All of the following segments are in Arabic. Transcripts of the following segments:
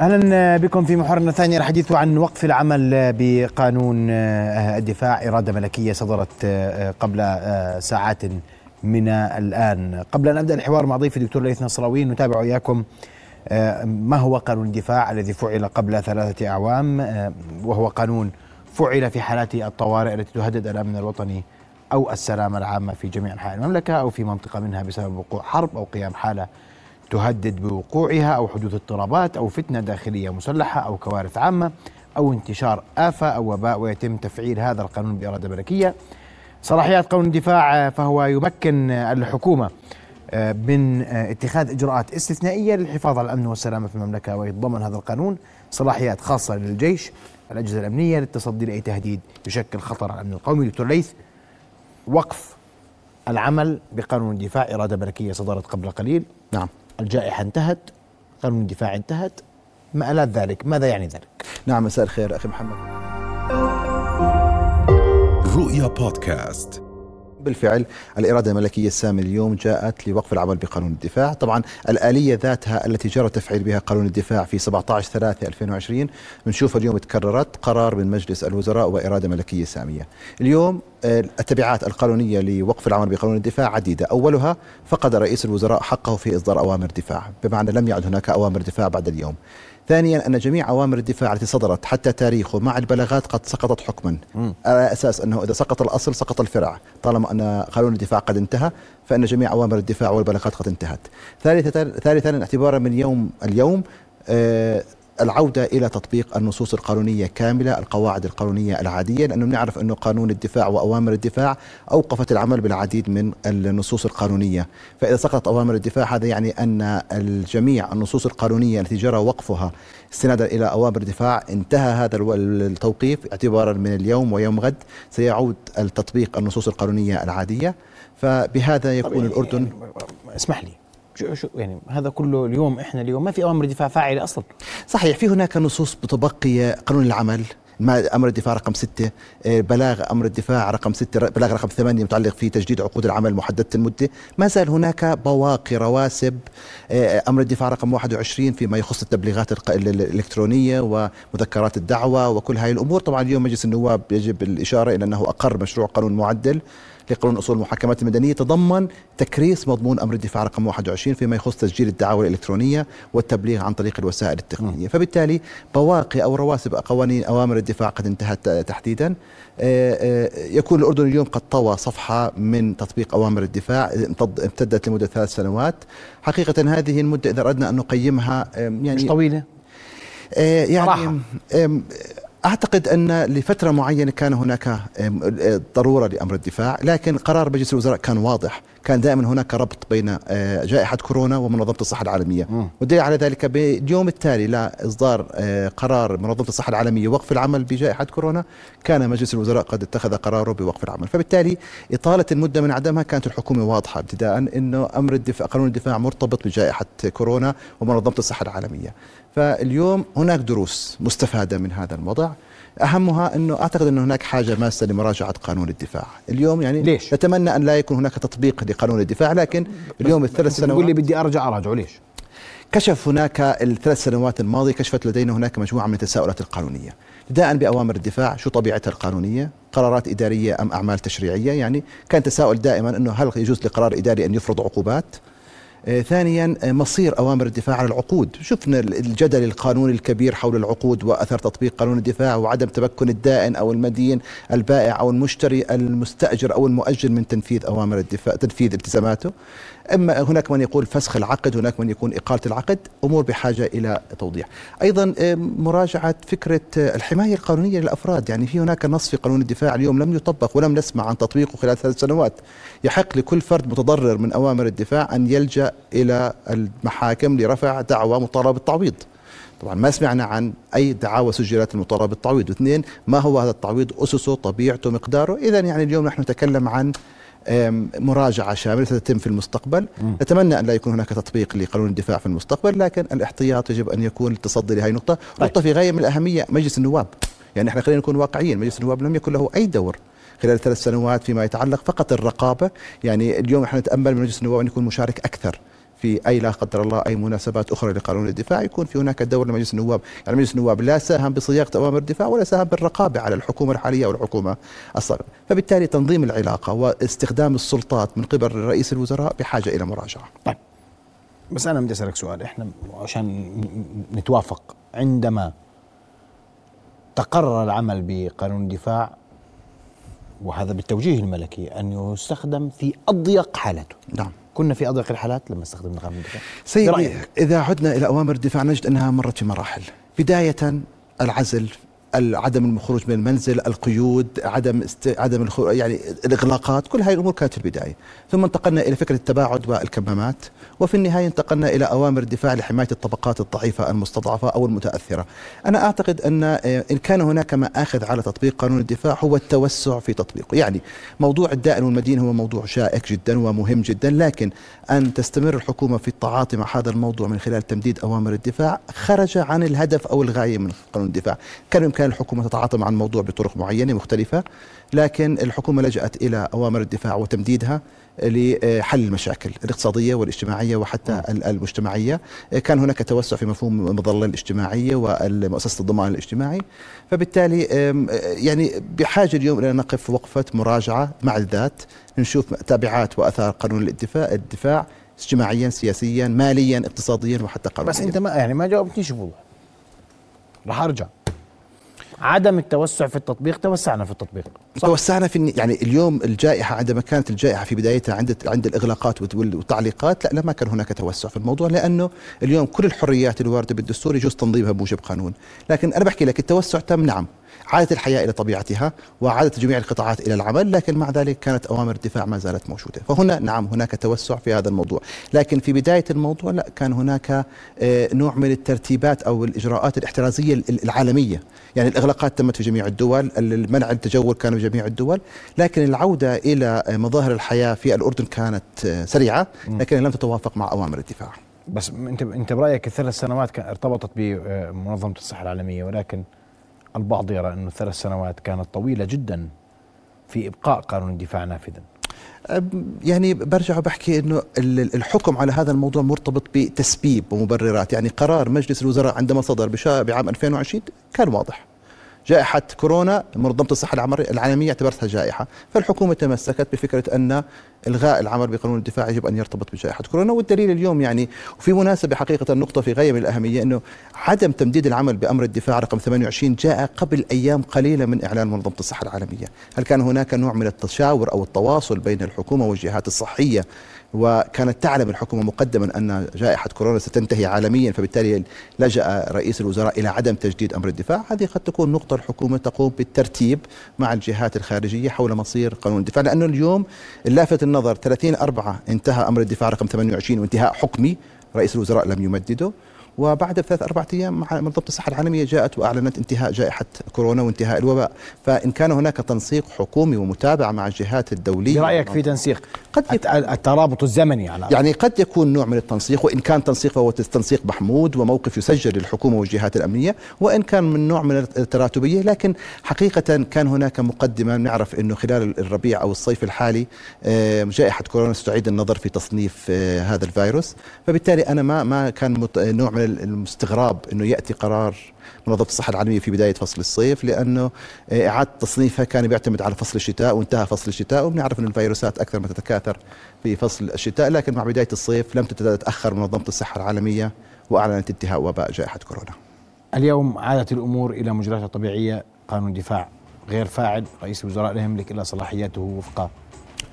أهلا بكم في محورنا الثاني الحديث عن وقف العمل بقانون الدفاع إرادة ملكية صدرت قبل ساعات من الآن. قبل أن أبدأ الحوار مع ضيفي الدكتور ليث نصراوي نتابع إياكم ما هو قانون الدفاع الذي فعل قبل ثلاثة أعوام وهو قانون فعل في حالات الطوارئ التي تهدد الأمن الوطني أو السلامه العامه في جميع أنحاء المملكة أو في منطقة منها بسبب وقوع حرب أو قيام حالة تهدد بوقوعها أو حدوث اضطرابات أو فتنة داخلية مسلحة أو كوارث عامة أو انتشار آفة أو وباء ويتم تفعيل هذا القانون بإرادة ملكية. صلاحيات قانون الدفاع فهو يمكن الحكومة من اتخاذ إجراءات استثنائية للحفاظ على الأمن والسلامة في المملكة ويتضمن هذا القانون صلاحيات خاصة للجيش الأجهزة الأمنية للتصدي لأي تهديد يشكل خطر على الأمن القومي دكتور ليث وقف العمل بقانون الدفاع إرادة ملكية صدرت قبل قليل. نعم. الجائحة انتهت قانون الدفاع انتهت. مآلات ذلك؟ ماذا يعني ذلك؟ نعم مساء الخير أخي محمد. رؤيا بودكاست. بالفعل الإرادة الملكية السامية اليوم جاءت لوقف العمل بقانون الدفاع. طبعا الآلية ذاتها التي جرى تفعيل بها قانون الدفاع في 17 3 2020 بنشوف اليوم تكررت قرار من مجلس الوزراء وإرادة ملكية سامية. اليوم التبعات القانونية لوقف العمل بقانون الدفاع عديدة. أولها فقد رئيس الوزراء حقه في إصدار أوامر دفاع. بمعنى لم يعد هناك أوامر دفاع بعد اليوم. ثانيا أن جميع أوامر الدفاع التي صدرت حتى تاريخه مع البلاغات قد سقطت حكما. على أساس أنه إذا سقط الأصل سقط الفرع. طالما أن قانون الدفاع قد انتهى فإن جميع أوامر الدفاع والبلاغات قد انتهت. ثالثا ثالثا اعتبارا من يوم اليوم آه العودة إلى تطبيق النصوص القانونية كاملة القواعد القانونية العادية لأنه نعرف أنه قانون الدفاع وأوامر الدفاع أوقفت العمل بالعديد من النصوص القانونية. فإذا سقطت أوامر الدفاع هذا يعني أن الجميع النصوص القانونية التي جرى وقفها استنادا إلى أوامر الدفاع انتهى هذا التوقيف اعتبارا من اليوم ويوم غد سيعود التطبيق النصوص القانونية العادية. فبهذا يكون يعني الأردن اسمح لي شو شو يعني هذا كله اليوم إحنا اليوم ما في اوامر دفاع فاعله أصلا. صحيح في هناك نصوص متبقيه قانون العمل أمر الدفاع رقم ستة بلاغ أمر الدفاع رقم ستة بلاغ رقم ثمانية متعلق في تجديد عقود العمل محددة المدة. ما زال هناك بواقي رواسب أمر الدفاع رقم 21 فيما يخص التبليغات الإلكترونية ومذكرات الدعوة وكل هذه الأمور. طبعا اليوم مجلس النواب يجب الإشارة إلى أنه أقر مشروع قانون معدل. لقانون أصول المحاكمات المدنية. تضمن تكريس مضمون أمر الدفاع رقم 21 فيما يخص تسجيل الدعاوى الإلكترونية والتبليغ عن طريق الوسائل التقنية، فبالتالي بواقي أو رواسب قوانين أوامر الدفاع قد انتهت تحديدا. يكون الأردن اليوم قد طوى صفحة من تطبيق أوامر الدفاع امتدت لمدة ثلاث سنوات. حقيقة هذه المدة إذا أردنا أن نقيمها يعني مش طويلة. يعني أعتقد أن لفترة معينة كان هناك ضرورة لأمر الدفاع، لكن قرار مجلس الوزراء كان واضح، كان دائما هناك ربط بين جائحة كورونا ومنظمه الصحة العالمية، والدليل على ذلك باليوم التالي لاصدار قرار منظمه الصحة العالمية وقف العمل بجائحة كورونا، كان مجلس الوزراء قد اتخذ قراره بوقف العمل، فبالتالي إطالة المدة من عدمها كانت الحكومة واضحة ابتداء إنه أمر الدفاع قانون الدفاع مرتبط بجائحة كورونا ومنظمه الصحة العالمية. فاليوم هناك دروس مستفادة من هذا الوضع. أهمها إنه أعتقد إنه هناك حاجة ماسة لمراجعة قانون الدفاع. اليوم يعني ليش؟ نتمنى أن لا يكون هناك تطبيق لقانون الدفاع لكن اليوم الثلاث سنوات تقول لي بدي أرجع أراجعه ليش؟ كشف هناك الثلاث سنوات الماضية كشفت لدينا هناك مجموعة من التساؤلات القانونية. ابتداء بأوامر الدفاع شو طبيعتها القانونية؟ قرارات إدارية أم أعمال تشريعية؟ يعني كان تساؤل دائما إنه هل يجوز لقرار إداري أن يفرض عقوبات؟ ثانيا آه مصير أوامر الدفاع على العقود، شفنا الجدل القانوني الكبير حول العقود وأثر تطبيق قانون الدفاع وعدم تمكن الدائن أو المدين البائع أو المشتري المستأجر أو المؤجر من تنفيذ أوامر الدفاع تنفيذ التزاماته. أما هناك من يقول فسخ العقد، هناك من يقول إقالة العقد، أمور بحاجة إلى توضيح. أيضا آه مراجعة فكرة الحماية القانونية للأفراد، يعني في هناك نص في قانون الدفاع اليوم لم يطبق ولم نسمع عن تطبيقه خلال ثلاث سنوات. يحق لكل فرد متضرر من أوامر الدفاع أن يلجأ إلى المحاكم لرفع دعوى مطالبة بالتعويض. طبعا ما سمعنا عن أي دعاوى سجلت المطالبه بالتعويض. واثنين ما هو هذا التعويض؟ أسسه طبيعته مقداره. اذا يعني اليوم نحن نتكلم عن مراجعة شاملة ستتم في المستقبل. م. نتمنى أن لا يكون هناك تطبيق لقانون الدفاع في المستقبل لكن الاحتياط يجب أن يكون للتصدي لهذه النقطة. نقطة في غاية من الأهمية مجلس النواب. يعني إحنا خلينا نكون واقعيين مجلس النواب لم يكن له أي دور خلال ثلاث سنوات فيما يتعلق فقط الرقابة. يعني اليوم إحنا نتأمل من مجلس النواب أن يكون مشارك أكثر. في أي لا قدر الله أي مناسبات أخرى لقانون الدفاع. يكون في هناك دور لمجلس النواب، يعني مجلس النواب لا ساهم بصياغة أوامر الدفاع ولا ساهم بالرقابة على الحكومة الحالية أو الحكومة السابقه، فبالتالي تنظيم العلاقة واستخدام السلطات من قبل رئيس الوزراء بحاجة إلى مراجعة. طيب. بس أنا بدي أسألك سؤال. إحنا عشان نتوافق عندما تقرر العمل بقانون الدفاع وهذا بالتوجيه الملكي أن يستخدم في أضيق حالاته نعم. كنا في أضيق الحالات لما استخدمنا قانون الدفاع سيدي؟ إذا عدنا إلى أوامر الدفاع نجد أنها مرت في مراحل بداية العزل عدم الخروج من المنزل، القيود، عدم است... عدم الخروج يعني الإغلاقات، كل هذه الأمور كانت في البداية، ثم انتقلنا إلى فكرة التباعد والكمامات، وفي النهاية انتقلنا إلى أوامر الدفاع لحماية الطبقات الضعيفة المستضعفة أو المتأثرة. أنا أعتقد أن آه، إن كان هناك مآخذ على تطبيق قانون الدفاع هو التوسع في تطبيقه، يعني موضوع الدائن والمدين هو موضوع شائك جدا ومهم جدا، لكن أن تستمر الحكومة في التعاطي مع هذا الموضوع من خلال تمديد أوامر الدفاع خرج عن الهدف أو الغاية من قانون الدفاع، كان بامكان الحكومة تتعاطى مع الموضوع بطرق معينة مختلفة، لكن الحكومة لجأت إلى أوامر الدفاع وتمديدها لحل المشاكل الاقتصادية والاجتماعية وحتى المجتمعية، كان هناك توسع في مفهوم المظله الاجتماعية ومؤسسه الضمان الاجتماعي، فبالتالي يعني بحاجة اليوم إلى نقف وقفة مراجعة مع الذات، نشوف تبعات وآثار قانون الدفاع الدفاع اجتماعيا سياسيا ماليا اقتصاديا وحتى قانونيا. بس أنت ما يعني ما جاوبتنيش بوضوح. راح أرجع. عدم التوسع في التطبيق توسعنا في التطبيق. صح. توسعنا في يعني اليوم الجائحة عندما كانت الجائحة في بدايتها عند عند الإغلاقات والت- والتعليقات لا لما كان هناك توسع في الموضوع لأنه اليوم كل الحريات الواردة بالدستور يجوز تنظيمها بموجب قانون، لكن أنا بحكي لك التوسع تم نعم. عادت الحياة إلى طبيعتها وعادت جميع القطاعات إلى العمل لكن مع ذلك كانت أوامر الدفاع ما زالت موجودة، فهنا نعم هناك توسع في هذا الموضوع، لكن في بداية الموضوع لا كان هناك آه، نوع من الترتيبات أو الإجراءات الاحترازية ال- العالمية، يعني الإغلاقات تمت في جميع الدول، المنع التجول كان في جميع الدول، لكن العودة إلى آه، مظاهر الحياة في الأردن كانت آه، سريعة لكن لم تتوافق مع أوامر الدفاع. بس انت انت برأيك الثلاث سنوات ارتبطت بمنظمه الصحة العالمية ولكن البعض يرى انه الثلاث سنوات كانت طويلة جدا في إبقاء قانون الدفاع نافذا يعني برجع وبحكي إنه ال- الحكم على هذا الموضوع مرتبط بتسبيب ومبررات، يعني قرار مجلس الوزراء عندما صدر بعام 2020 كان واضح. جائحة كورونا منظمة الصحة العالمية اعتبرتها جائحة. فالحكومة تمسكت بفكرة أن إلغاء العمل بقانون الدفاع يجب أن يرتبط بجائحة كورونا والدليل اليوم يعني وفي مناسبة حقيقة نقطة في غاية من الأهمية أنه عدم تمديد العمل بأمر الدفاع رقم 28 جاء قبل أيام قليلة من إعلان منظمة الصحة العالمية. هل كان هناك نوع من التشاور أو التواصل بين الحكومة والجهات الصحية؟ وكانت تعلم الحكومة مقدما أن جائحة كورونا ستنتهي عالميا فبالتالي لجأ رئيس الوزراء إلى عدم تجديد أمر الدفاع. هذه قد تكون نقطة الحكومة تقوم بالترتيب مع الجهات الخارجية حول مصير قانون الدفاع لأنه اليوم اللافت النظر 30 أربعة انتهى أمر الدفاع رقم 28 وانتهاء حكمي رئيس الوزراء لم يمدده. وبعد بثلاث أربعة أيام مع منظمة الصحة العالمية جاءت وأعلنت انتهاء جائحة كورونا وانتهاء الوباء. فإن كان هناك تنسيق حكومي ومتابعة مع الجهات الدولية برايك في تنسيق؟ قد الت- الترابط الزمني على يعني قد يكون نوع من التنسيق وإن كان تنسيق فهو تنسيق محمود وموقف يسجل للحكومة والجهات الأمنية وإن كان من نوع من التراتبية. لكن حقيقة كان هناك مقدمة نعرف إنه خلال الربيع أو الصيف الحالي جائحة كورونا ستعيد النظر في تصنيف آه، هذا الفيروس. فبالتالي أنا ما ما كان نوع من الاستغراب إنه يأتي قرار منظمه الصحة العالمية في بداية فصل الصيف لأنه آه، إعادة تصنيفها كان بيعتمد على فصل الشتاء وانتهى فصل الشتاء وبنعرف إن الفيروسات أكثر ما تتكاثر في فصل الشتاء لكن مع بداية الصيف لم تتأخر منظمة الصحة العالمية وأعلنت انتهاء وباء جائحة كورونا. اليوم عادت الأمور إلى مجراتها الطبيعيه قانون دفاع غير فاعل رئيس الوزراء لا يملك إلا صلاحياته وفق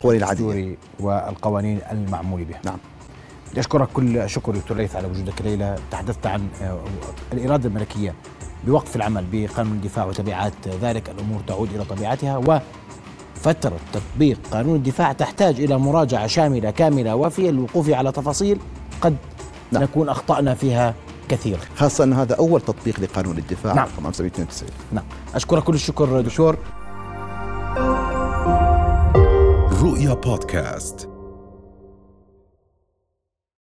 قوانين العادية. والقوانين المعمول بها نعم. بدي اشكرك كل الشكر دكتور ليث على وجودك الليلة تحدثت عن آه، الإرادة الملكية بوقف العمل بقانون الدفاع وتبعات ذلك. الأمور تعود إلى طبيعتها وفترة تطبيق قانون الدفاع تحتاج إلى مراجعة شاملة كاملة وفي الوقوف على تفاصيل قد نعم. نكون أخطأنا فيها كثيرا خاصة انه هذا أول تطبيق لقانون الدفاع نعم. رقم 592 نعم. أشكرك كل الشكر دكتور. رؤيا بودكاست.